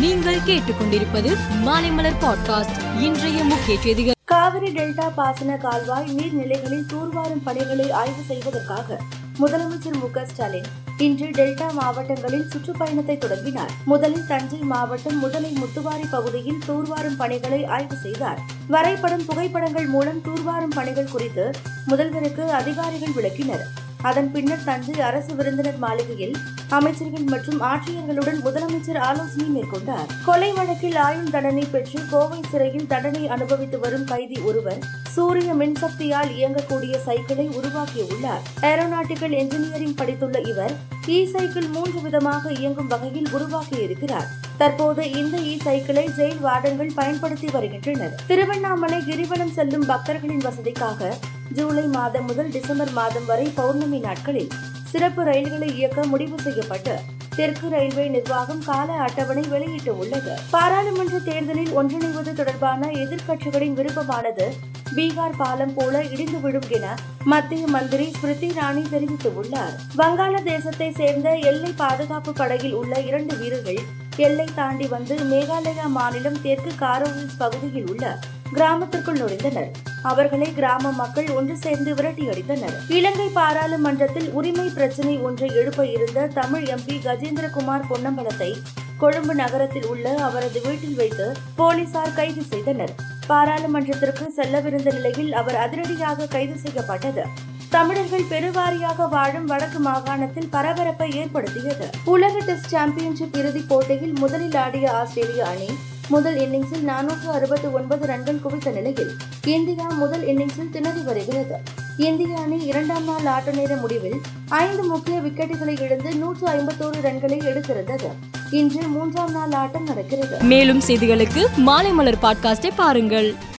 நீங்கள் கேட்டுக்கொண்டிருப்பது மாலைமலர் பாட்காஸ்ட். இன்றைய முக்கிய செய்திகள். காவிரி டெல்டா பாசன கால்வாய் நீர்நிலைகளில் தூர்வாரும் பணிகளை ஆய்வு செய்வதற்காக முதலமைச்சர் மு க ஸ்டாலின் இன்று டெல்டா மாவட்டங்களில் சுற்றுப்பயணத்தை தொடங்கினார். முதலில் தஞ்சை மாவட்டம் முதலை முத்துவாரி பகுதியில் தூர்வாரும் பணிகளை ஆய்வு செய்தார். வரைபடம் புகைப்படங்கள் மூலம் தூர்வாரும் பணிகள் குறித்து முதல்வருக்கு அதிகாரிகள் விளக்கினர். அதன் பின்னர் தஞ்சை அரசு விருந்தினர் மாளிகையில் அமைச்சர்கள் மற்றும் ஆட்சியர்களுடன் முதலமைச்சர் ஆலோசனை மேற்கொண்டார். கொலை வழக்கில் ஆயுள் தண்டனை பெற்று கோவை சிறையில் தண்டனை அனுபவித்து வரும் கைதி ஒருவர் சூரிய மின்சக்தியால் இயங்கக்கூடிய சைக்கிளை உருவாக்கியுள்ளார் ஏரோநாட்டிக்கல் என்ஜினியரிங் படித்துள்ள இவர் இ சைக்கிள் மூன்று விதமாக இயங்கும் வகையில் உருவாக்கியிருக்கிறார் தற்போது இந்த இ சைக்கிளை ஜெயில் வார்டன்கள் பயன்படுத்தி வருகின்றனர். திருவண்ணாமலை கிரிவலம் செல்லும் பக்தர்களின் வசதிக்காக ஜூலை மாதம் முதல் டிசம்பர் மாதம் வரை பௌர்ணமி நாட்களில் சிறப்பு ரயில்களை இயக்க முடிவு செய்யப்பட்டு தெற்கு ரயில்வே நிர்வாகம் கால அட்டவணை வெளியிட்டு உள்ளது. பாராளுமன்ற தேர்தலில் ஒன்றிணைவது தொடர்பான எதிர்க்கட்சிகளின் விருப்பமானது பீகார் பாலம் போல இடிந்து விடும் என மத்திய மந்திரி ஸ்மிருதி இராணி தெரிவித்துள்ளார். வங்காளதேசத்தை சேர்ந்த எல்லை பாதுகாப்பு படையில் உள்ள இரண்டு வீரர்கள் எல்லை தாண்டி வந்து மேகாலயா மாநிலம் தெற்கு காரோலின்ஸ் பகுதியில் உள்ள கிராமத்திற்குள் நுழைந்தனர். அவர்களை கிராம மக்கள் ஒன்று சேர்ந்து விரட்டியடித்தனர் இலங்கை பாராளுமன்றத்தில் உரிமை பிரச்சினை ஒன்றை எழுப்ப இருந்த தமிழ் எம்பி கஜேந்திரகுமார் பொன்னம்பலத்தை கொழும்பு நகரத்தில் உள்ள அவரது வீட்டில் வைத்து போலீசார் கைது செய்தனர். பாராளுமன்றத்திற்கு செல்லவிருந்த நிலையில் அவர் அதிரடியாக கைது செய்யப்பட்டது. தமிழர்கள் பெருவாரியாக வாழும் வடக்கு மாகாணத்தில் பரபரப்பை ஏற்படுத்தியது. உலக டெஸ்ட் சாம்பியன்ஷிப் இறுதிப் போட்டியில் முதலில் ஆடிய ஆஸ்திரேலிய அணி முதல் இன்னிங்ஸில் நானூற்று அறுபத்தி ஒன்பது ரன்கள் குவித்த நிலையில் இந்தியா முதல் இன்னிங்ஸில் திணறி வருகிறது. இந்திய அணி இரண்டாம் நாள் ஆட்ட நேர முடிவில் ஐந்து முக்கிய விக்கெட்டுகளை இழந்து நூற்று ஐம்பத்தோரு ரன்களை எடுத்திருந்தது. இன்று மூன்றாம் நாள் ஆட்டம் நடக்கிறது. மேலும் செய்திகளுக்கு மாலைமலர் பாட்காஸ்டை பாருங்கள்.